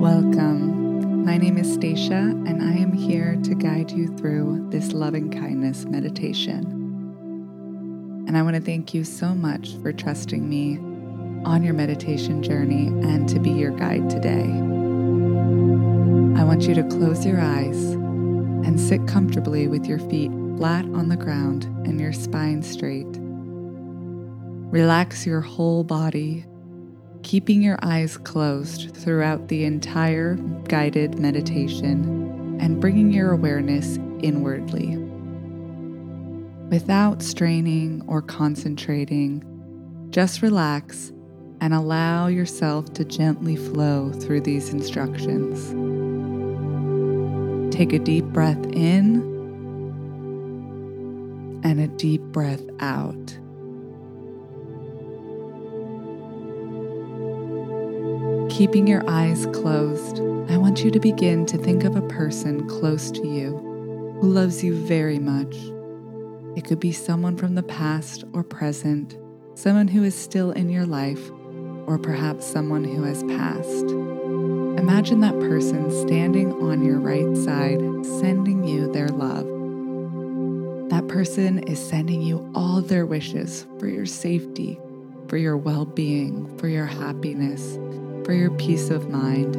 Welcome. My name is Stacia, and I am here to guide you through this loving kindness meditation. And I want to thank you so much for trusting me on your meditation journey and to be your guide today. I want you to close your eyes and sit comfortably with your feet flat on the ground and your spine straight. Relax your whole body keeping your eyes closed throughout the entire guided meditation and bringing your awareness inwardly. Without straining or concentrating, just relax and allow yourself to gently flow through these instructions. Take a deep breath in and a deep breath out. Keeping your eyes closed, I want you to begin to think of a person close to you who loves you very much. It could be someone from the past or present, someone who is still in your life, or perhaps someone who has passed. Imagine that person standing on your right side, sending you their love. That person is sending you all their wishes for your safety, for your well being, for your happiness, for your peace of mind.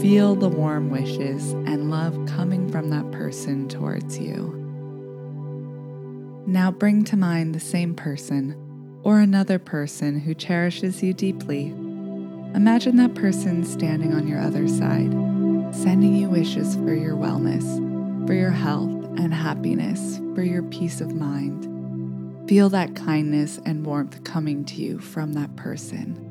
Feel the warm wishes and love coming from that person towards you. Now bring to mind the same person or another person who cherishes you deeply. Imagine that person standing on your other side, sending you wishes for your wellness, for your health and happiness, for your peace of mind. Feel that kindness and warmth coming to you from that person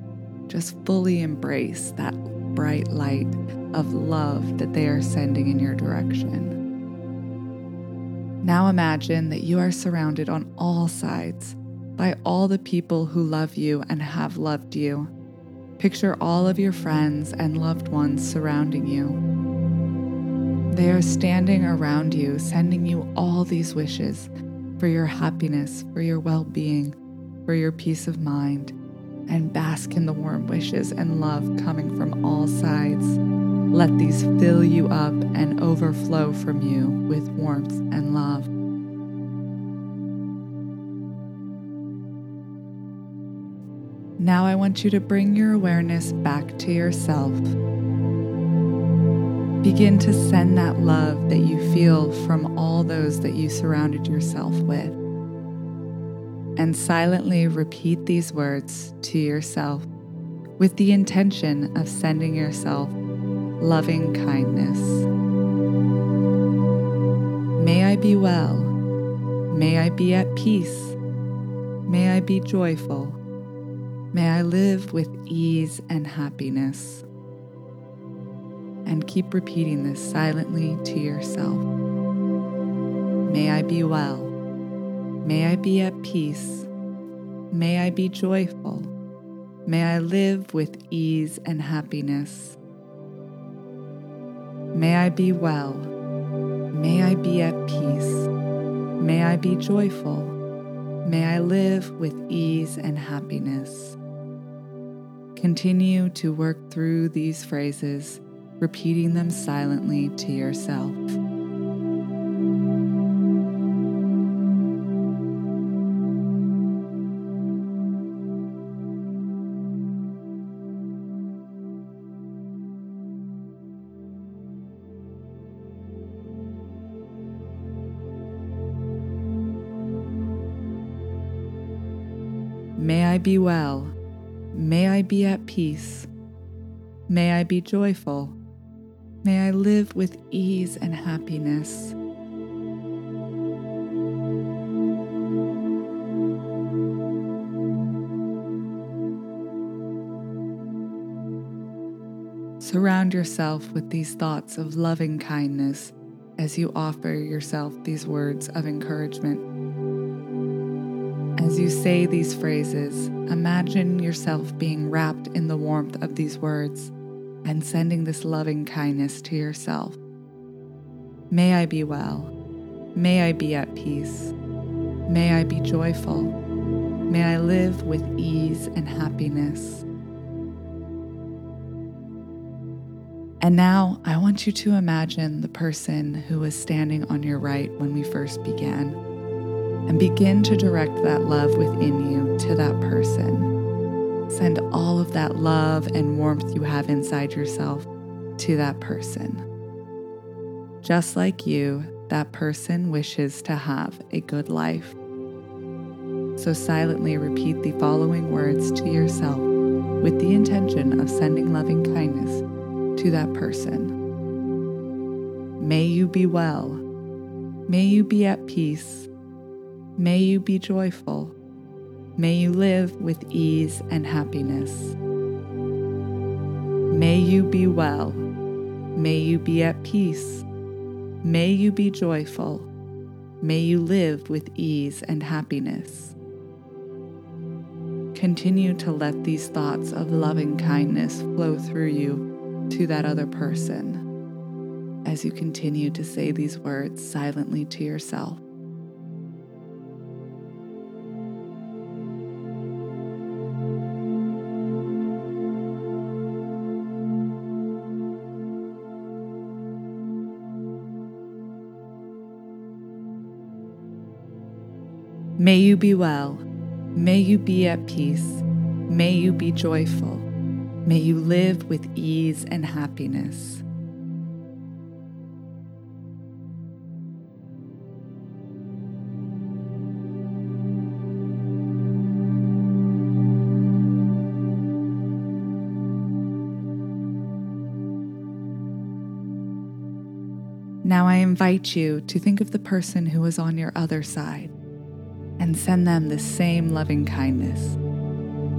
just fully embrace that bright light of love that they are sending in your direction. Now imagine that you are surrounded on all sides by all the people who love you and have loved you. Picture all of your friends and loved ones surrounding you. They are standing around you, sending you all these wishes for your happiness, for your well being, for your peace of mind and bask in the warm wishes and love coming from all sides. Let these fill you up and overflow from you with warmth and love. Now I want you to bring your awareness back to yourself. Begin to send that love that you feel from all those that you surrounded yourself with and silently repeat these words to yourself with the intention of sending yourself loving kindness. May I be well. May I be at peace. May I be joyful. May I live with ease and happiness. And keep repeating this silently to yourself. May I be well. May I be at peace. May I be joyful. May I live with ease and happiness. May I be well. May I be at peace. May I be joyful. May I live with ease and happiness. Continue to work through these phrases, repeating them silently to yourself. I be well. May I be at peace. May I be joyful. May I live with ease and happiness. Surround yourself with these thoughts of loving kindness as you offer yourself these words of encouragement. As you say these phrases, imagine yourself being wrapped in the warmth of these words and sending this loving kindness to yourself. May I be well. May I be at peace. May I be joyful. May I live with ease and happiness. And now I want you to imagine the person who was standing on your right when we first began and begin to direct that love within you to that person. Send all of that love and warmth you have inside yourself to that person. Just like you, that person wishes to have a good life. So silently repeat the following words to yourself with the intention of sending loving kindness to that person. May you be well. May you be at peace. May you be joyful. May you live with ease and happiness. May you be well. May you be at peace. May you be joyful. May you live with ease and happiness. Continue to let these thoughts of loving kindness flow through you to that other person as you continue to say these words silently to yourself. May you be well. May you be at peace. May you be joyful. May you live with ease and happiness. Now I invite you to think of the person who was on your other side and send them the same loving kindness.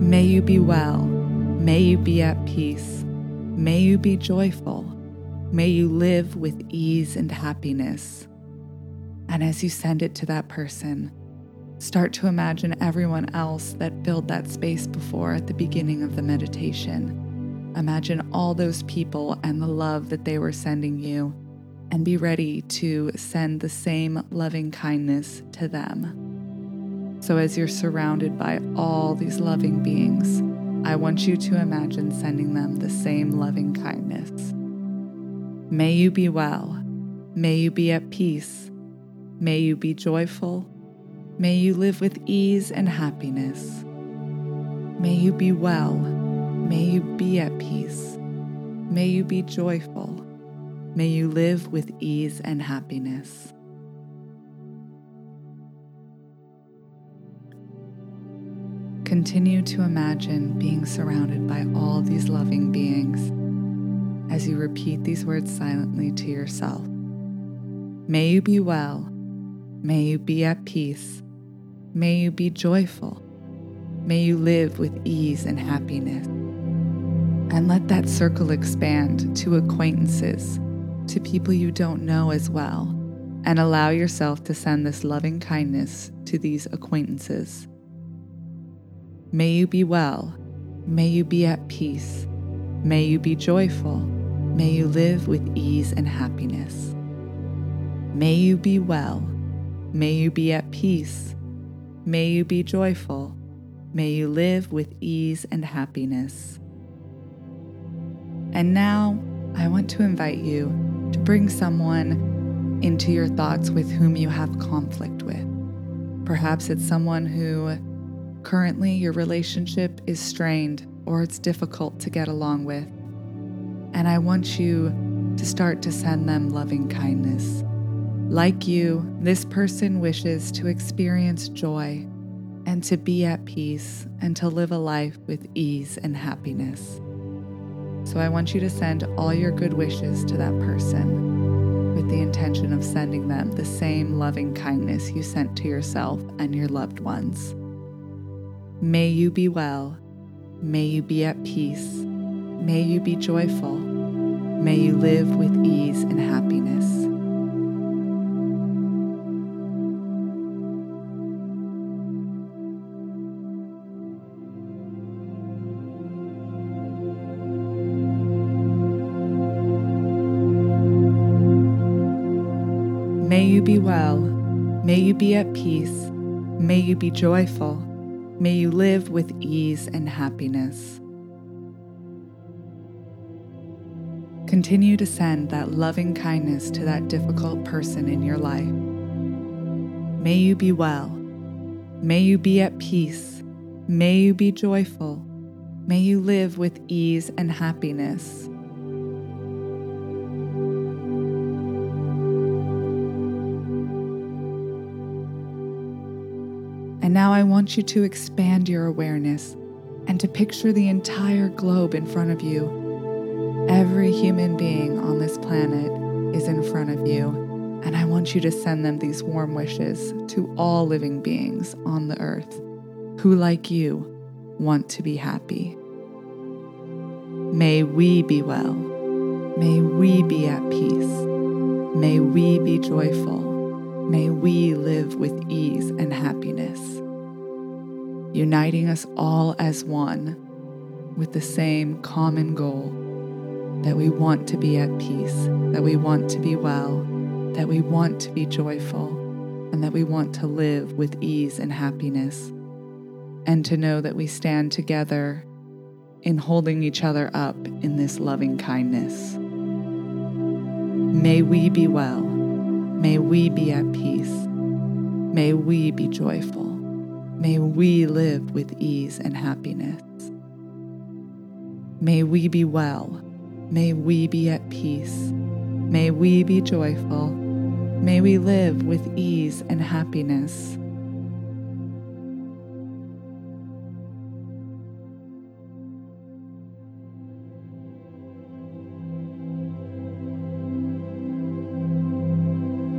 May you be well. May you be at peace. May you be joyful. May you live with ease and happiness. And as you send it to that person, start to imagine everyone else that filled that space before at the beginning of the meditation. Imagine all those people and the love that they were sending you, and be ready to send the same loving kindness to them. So, as you're surrounded by all these loving beings, I want you to imagine sending them the same loving kindness. May you be well. May you be at peace. May you be joyful. May you live with ease and happiness. May you be well. May you be at peace. May you be joyful. May you live with ease and happiness. Continue to imagine being surrounded by all these loving beings as you repeat these words silently to yourself. May you be well. May you be at peace. May you be joyful. May you live with ease and happiness. And let that circle expand to acquaintances, to people you don't know as well, and allow yourself to send this loving kindness to these acquaintances. May you be well. May you be at peace. May you be joyful. May you live with ease and happiness. May you be well. May you be at peace. May you be joyful. May you live with ease and happiness. And now I want to invite you to bring someone into your thoughts with whom you have conflict with. Perhaps it's someone who Currently, your relationship is strained or it's difficult to get along with. And I want you to start to send them loving kindness. Like you, this person wishes to experience joy and to be at peace and to live a life with ease and happiness. So I want you to send all your good wishes to that person with the intention of sending them the same loving kindness you sent to yourself and your loved ones. May you be well. May you be at peace. May you be joyful. May you live with ease and happiness. May you be well. May you be at peace. May you be joyful. May you live with ease and happiness. Continue to send that loving kindness to that difficult person in your life. May you be well. May you be at peace. May you be joyful. May you live with ease and happiness. Now I want you to expand your awareness and to picture the entire globe in front of you Every human being on this planet is in front of you, and I want you to send them these warm wishes to all living beings on the earth who, like you, want to be happy. May we be well. May we be at peace. May we be joyful. May we live with ease and happiness, uniting us all as one with the same common goal that we want to be at peace, that we want to be well, that we want to be joyful, and that we want to live with ease and happiness, and to know that we stand together in holding each other up in this loving kindness. May we be well. May we be at peace. May we be joyful. May we live with ease and happiness. May we be well. May we be at peace. May we be joyful. May we live with ease and happiness.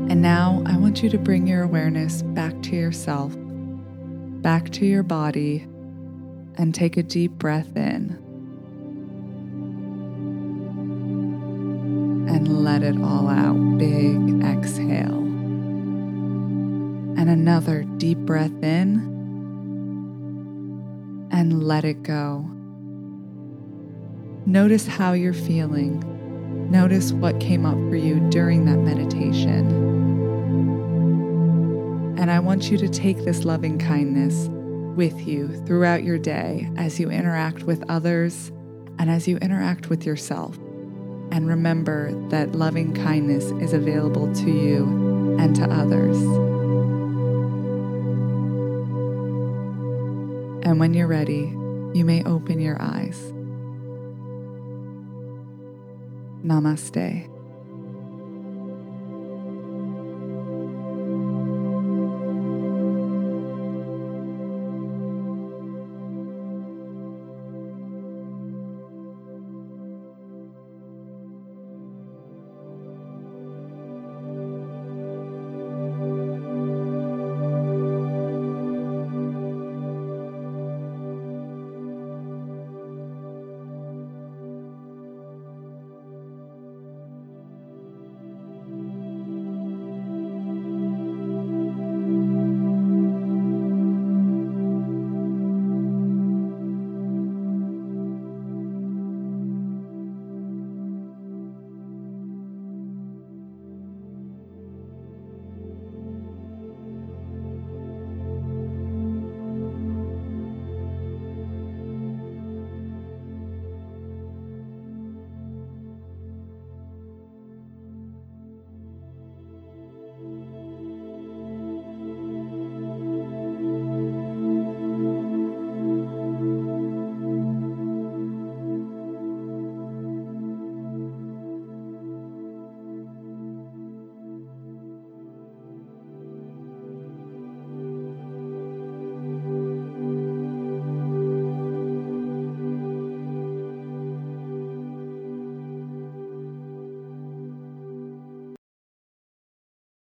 And now I want you to bring your awareness back to yourself, back to your body, and take a deep breath in. and let it all out. Big exhale. And another deep breath in and let it go. Notice how you're feeling. Notice what came up for you during that meditation. And I want you to take this loving kindness with you throughout your day as you interact with others and as you interact with yourself. And remember that loving kindness is available to you and to others. And when you're ready, you may open your eyes. Namaste.